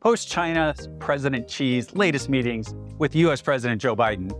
Post China President Xi's latest meetings with US President Joe Biden,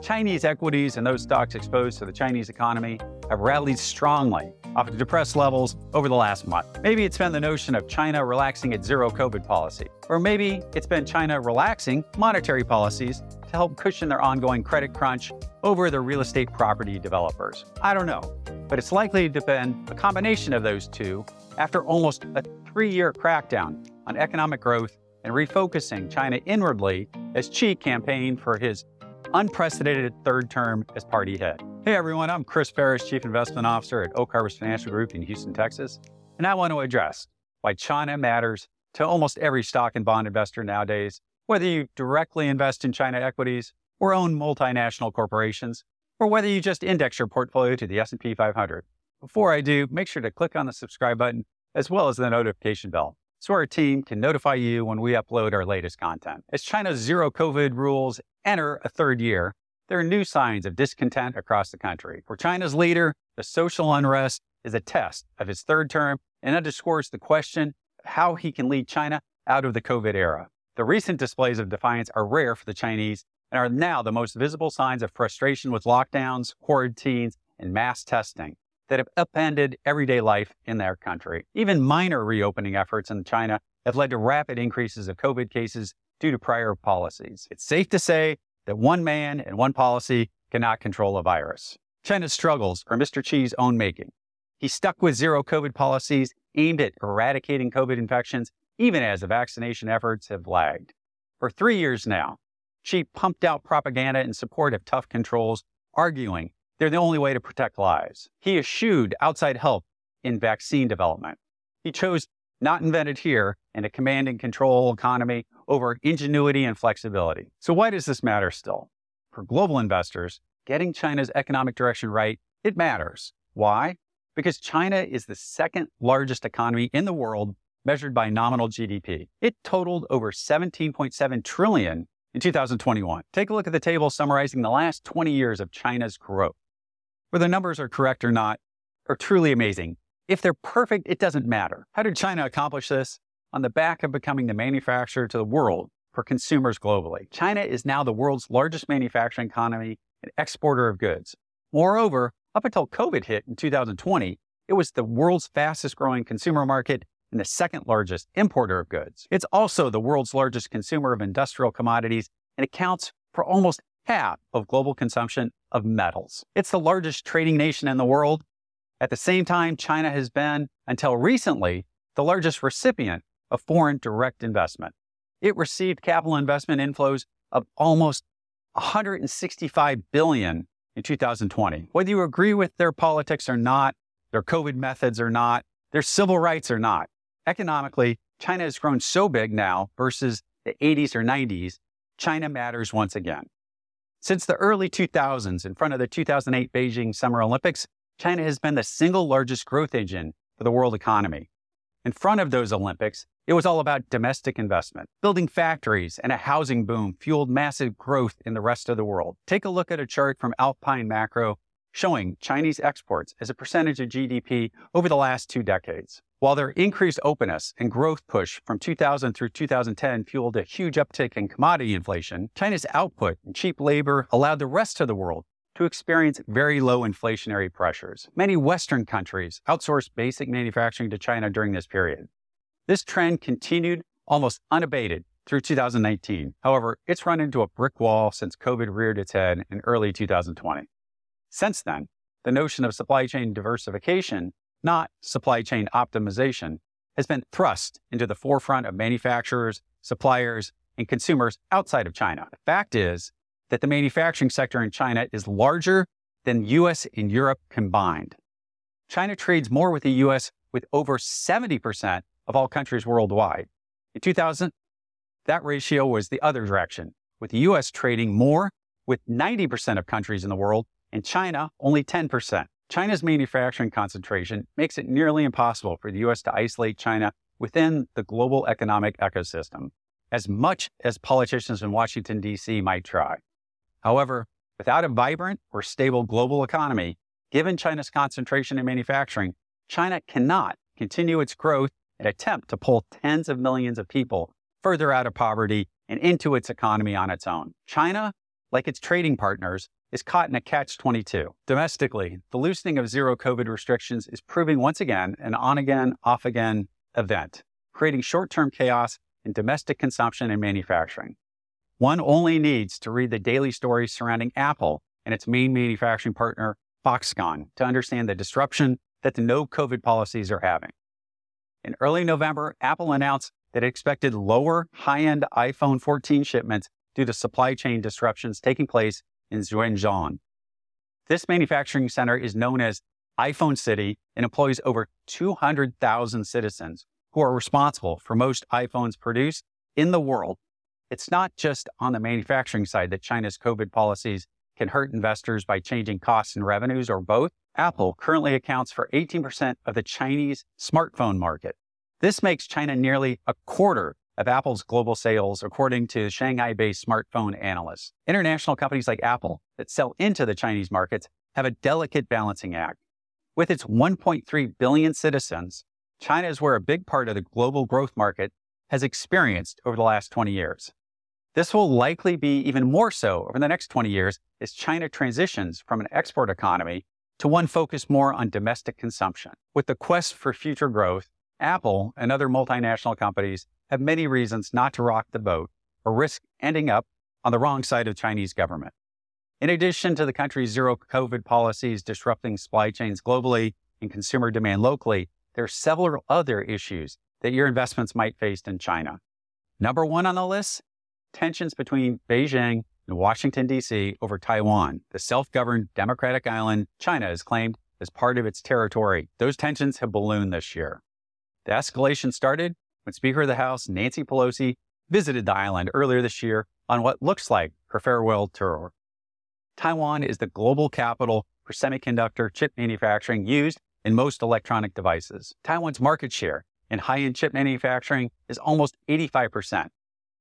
Chinese equities and those stocks exposed to the Chinese economy have rallied strongly off of depressed levels over the last month. Maybe it's been the notion of China relaxing its zero COVID policy, or maybe it's been China relaxing monetary policies to help cushion their ongoing credit crunch over the real estate property developers. I don't know, but it's likely to have been a combination of those two after almost a three year crackdown on economic growth and refocusing China inwardly as Xi campaigned for his unprecedented third term as party head. Hey everyone, I'm Chris Perras, Chief Investment Officer at Oak Harvest Financial Group in Houston, Texas, and I want to address why China matters to almost every stock and bond investor nowadays, whether you directly invest in China equities or own multinational corporations, or whether you just index your portfolio to the S&P 500. Before I do, make sure to click on the subscribe button as well as the notification bell so our team can notify you when we upload our latest content. As China's zero COVID rules enter a third year, there are new signs of discontent across the country. For China's leader, the social unrest is a test of his third term and underscores the question of how he can lead China out of the COVID era. The recent displays of defiance are rare for the Chinese and are now the most visible signs of frustration with lockdowns, quarantines, and mass testing that have upended everyday life in their country. Even minor reopening efforts in China have led to rapid increases of COVID cases due to prior policies. It's safe to say that one man and one policy cannot control a virus. China's struggles are Mr. Xi's own making. He stuck with zero COVID policies aimed at eradicating COVID infections, even as the vaccination efforts have lagged. For three years now, Xi pumped out propaganda in support of tough controls, arguing they're the only way to protect lives. He eschewed outside help in vaccine development. He chose not invented here in a command and control economy over ingenuity and flexibility. So why does this matter still? For global investors, getting China's economic direction right, it matters. Why? Because China is the second largest economy in the world measured by nominal GDP. It totaled over 17.7 trillion in 2021. Take a look at the table summarizing the last 20 years of China's growth. Whether the numbers are correct or not, are truly amazing. If they're perfect, it doesn't matter. How did China accomplish this? On the back of becoming the manufacturer to the world for consumers globally. China is now the world's largest manufacturing economy and exporter of goods. Moreover, up until COVID hit in 2020, it was the world's fastest growing consumer market and the second largest importer of goods. It's also the world's largest consumer of industrial commodities and accounts for almost half of global consumption of metals. It's the largest trading nation in the world. At the same time, China has been, until recently, the largest recipient of foreign direct investment. It received capital investment inflows of almost 165 billion in 2020. Whether you agree with their politics or not, their COVID methods or not, their civil rights or not, economically, China has grown so big now versus the 80s or 90s, China matters once again. Since the early 2000s, in front of the 2008 Beijing Summer Olympics, China has been the single largest growth engine for the world economy. In front of those Olympics, it was all about domestic investment. Building factories and a housing boom fueled massive growth in the rest of the world. Take a look at a chart from Alpine Macro showing Chinese exports as a percentage of GDP over the last two decades. While their increased openness and growth push from 2000 through 2010 fueled a huge uptick in commodity inflation, China's output and cheap labor allowed the rest of the world to experience very low inflationary pressures. Many Western countries outsourced basic manufacturing to China during this period. This trend continued almost unabated through 2019. However, it's run into a brick wall since COVID reared its head in early 2020. Since then, the notion of supply chain diversification not supply chain optimization, has been thrust into the forefront of manufacturers, suppliers, and consumers outside of China. The fact is that the manufacturing sector in China is larger than US and Europe combined. China trades more with the US with over 70% of all countries worldwide. In 2000, that ratio was the other direction, with the US trading more with 90% of countries in the world and China only 10%. China's manufacturing concentration makes it nearly impossible for the U.S. to isolate China within the global economic ecosystem, as much as politicians in Washington, D.C. might try. However, without a vibrant or stable global economy, given China's concentration in manufacturing, China cannot continue its growth and attempt to pull tens of millions of people further out of poverty and into its economy on its own. China, like its trading partners, is caught in a catch 22. Domestically, the loosening of zero COVID restrictions is proving once again an on again, off again event, creating short term chaos in domestic consumption and manufacturing. One only needs to read the daily stories surrounding Apple and its main manufacturing partner, Foxconn, to understand the disruption that the no COVID policies are having. In early November, Apple announced that it expected lower high end iPhone 14 shipments due to supply chain disruptions taking place in Zhengzhou. This manufacturing center is known as iPhone City and employs over 200,000 citizens who are responsible for most iPhones produced in the world. It's not just on the manufacturing side that China's COVID policies can hurt investors by changing costs and revenues or both. Apple currently accounts for 18% of the Chinese smartphone market. This makes China nearly a quarter of Apple's global sales, according to Shanghai based smartphone analysts. International companies like Apple that sell into the Chinese markets have a delicate balancing act. With its 1.3 billion citizens, China is where a big part of the global growth market has experienced over the last 20 years. This will likely be even more so over the next 20 years as China transitions from an export economy to one focused more on domestic consumption. With the quest for future growth, Apple and other multinational companies have many reasons not to rock the boat or risk ending up on the wrong side of Chinese government. In addition to the country's zero COVID policies disrupting supply chains globally and consumer demand locally, there are several other issues that your investments might face in China. Number one on the list tensions between Beijing and Washington, D.C. over Taiwan, the self governed democratic island China has claimed as part of its territory. Those tensions have ballooned this year. The escalation started when Speaker of the House Nancy Pelosi visited the island earlier this year on what looks like her farewell tour. Taiwan is the global capital for semiconductor chip manufacturing used in most electronic devices. Taiwan's market share in high end chip manufacturing is almost 85%.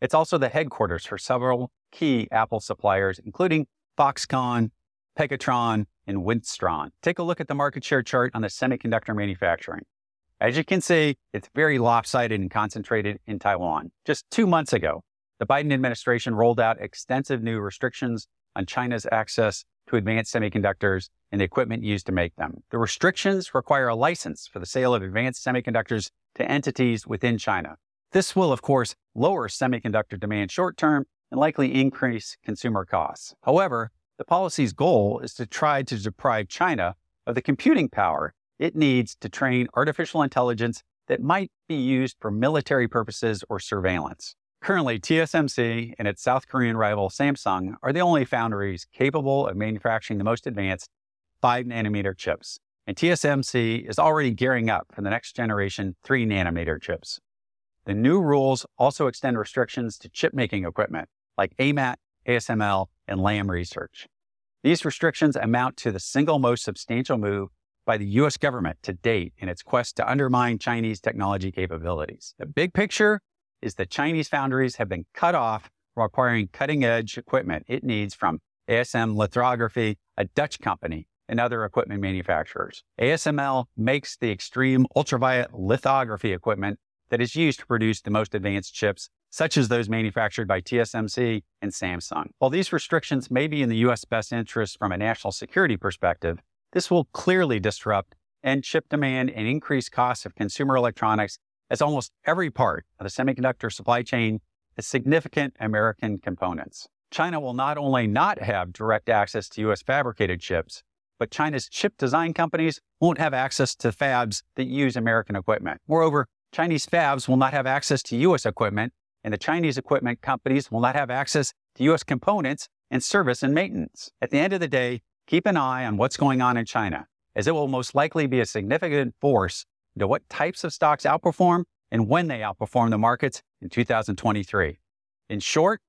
It's also the headquarters for several key Apple suppliers, including Foxconn, Pegatron, and Wistron. Take a look at the market share chart on the semiconductor manufacturing. As you can see, it's very lopsided and concentrated in Taiwan. Just two months ago, the Biden administration rolled out extensive new restrictions on China's access to advanced semiconductors and the equipment used to make them. The restrictions require a license for the sale of advanced semiconductors to entities within China. This will, of course, lower semiconductor demand short term and likely increase consumer costs. However, the policy's goal is to try to deprive China of the computing power it needs to train artificial intelligence that might be used for military purposes or surveillance. Currently, TSMC and its South Korean rival Samsung are the only foundries capable of manufacturing the most advanced 5 nanometer chips. And TSMC is already gearing up for the next generation 3 nanometer chips. The new rules also extend restrictions to chip making equipment like AMAT, ASML, and Lam Research. These restrictions amount to the single most substantial move by the US government to date in its quest to undermine Chinese technology capabilities. The big picture is that Chinese foundries have been cut off from acquiring cutting edge equipment it needs from ASM Lithography, a Dutch company, and other equipment manufacturers. ASML makes the extreme ultraviolet lithography equipment that is used to produce the most advanced chips, such as those manufactured by TSMC and Samsung. While these restrictions may be in the U.S. best interest from a national security perspective, this will clearly disrupt end chip demand and increase costs of consumer electronics as almost every part of the semiconductor supply chain has significant American components. China will not only not have direct access to US fabricated chips, but China's chip design companies won't have access to fabs that use American equipment. Moreover, Chinese fabs will not have access to US equipment, and the Chinese equipment companies will not have access to US components and service and maintenance. At the end of the day, Keep an eye on what's going on in China, as it will most likely be a significant force to what types of stocks outperform and when they outperform the markets in 2023. In short,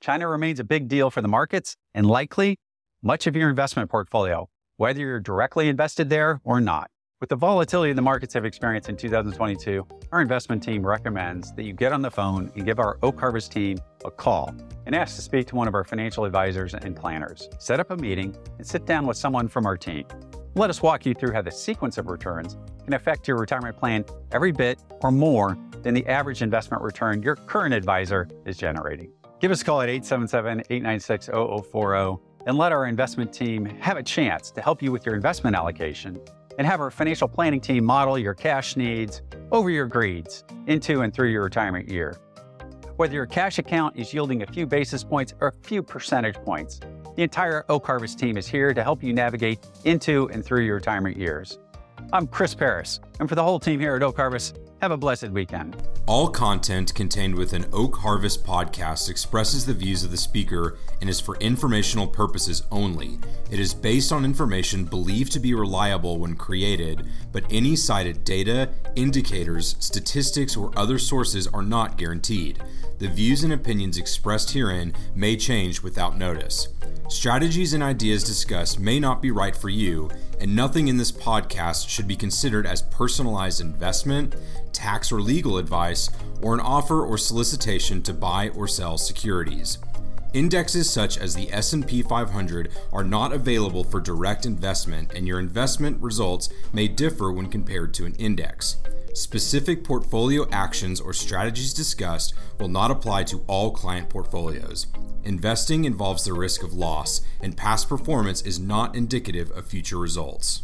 China remains a big deal for the markets and likely much of your investment portfolio, whether you're directly invested there or not. With the volatility the markets have experienced in 2022, our investment team recommends that you get on the phone and give our Oak Harvest team a call and ask to speak to one of our financial advisors and planners. Set up a meeting and sit down with someone from our team. Let us walk you through how the sequence of returns can affect your retirement plan every bit or more than the average investment return your current advisor is generating. Give us a call at 877 896 0040 and let our investment team have a chance to help you with your investment allocation and have our financial planning team model your cash needs over your greeds into and through your retirement year. Whether your cash account is yielding a few basis points or a few percentage points, the entire Oak Harvest team is here to help you navigate into and through your retirement years. I'm Chris Perras, and for the whole team here at Oak Harvest, have a blessed weekend. All content contained within Oak Harvest podcast expresses the views of the speaker and is for informational purposes only. It is based on information believed to be reliable when created, but any cited data, indicators, statistics, or other sources are not guaranteed. The views and opinions expressed herein may change without notice. Strategies and ideas discussed may not be right for you, and nothing in this podcast should be considered as personalized investment, tax or legal advice, or an offer or solicitation to buy or sell securities. Indexes such as the S&P 500 are not available for direct investment and your investment results may differ when compared to an index. Specific portfolio actions or strategies discussed will not apply to all client portfolios. Investing involves the risk of loss, and past performance is not indicative of future results.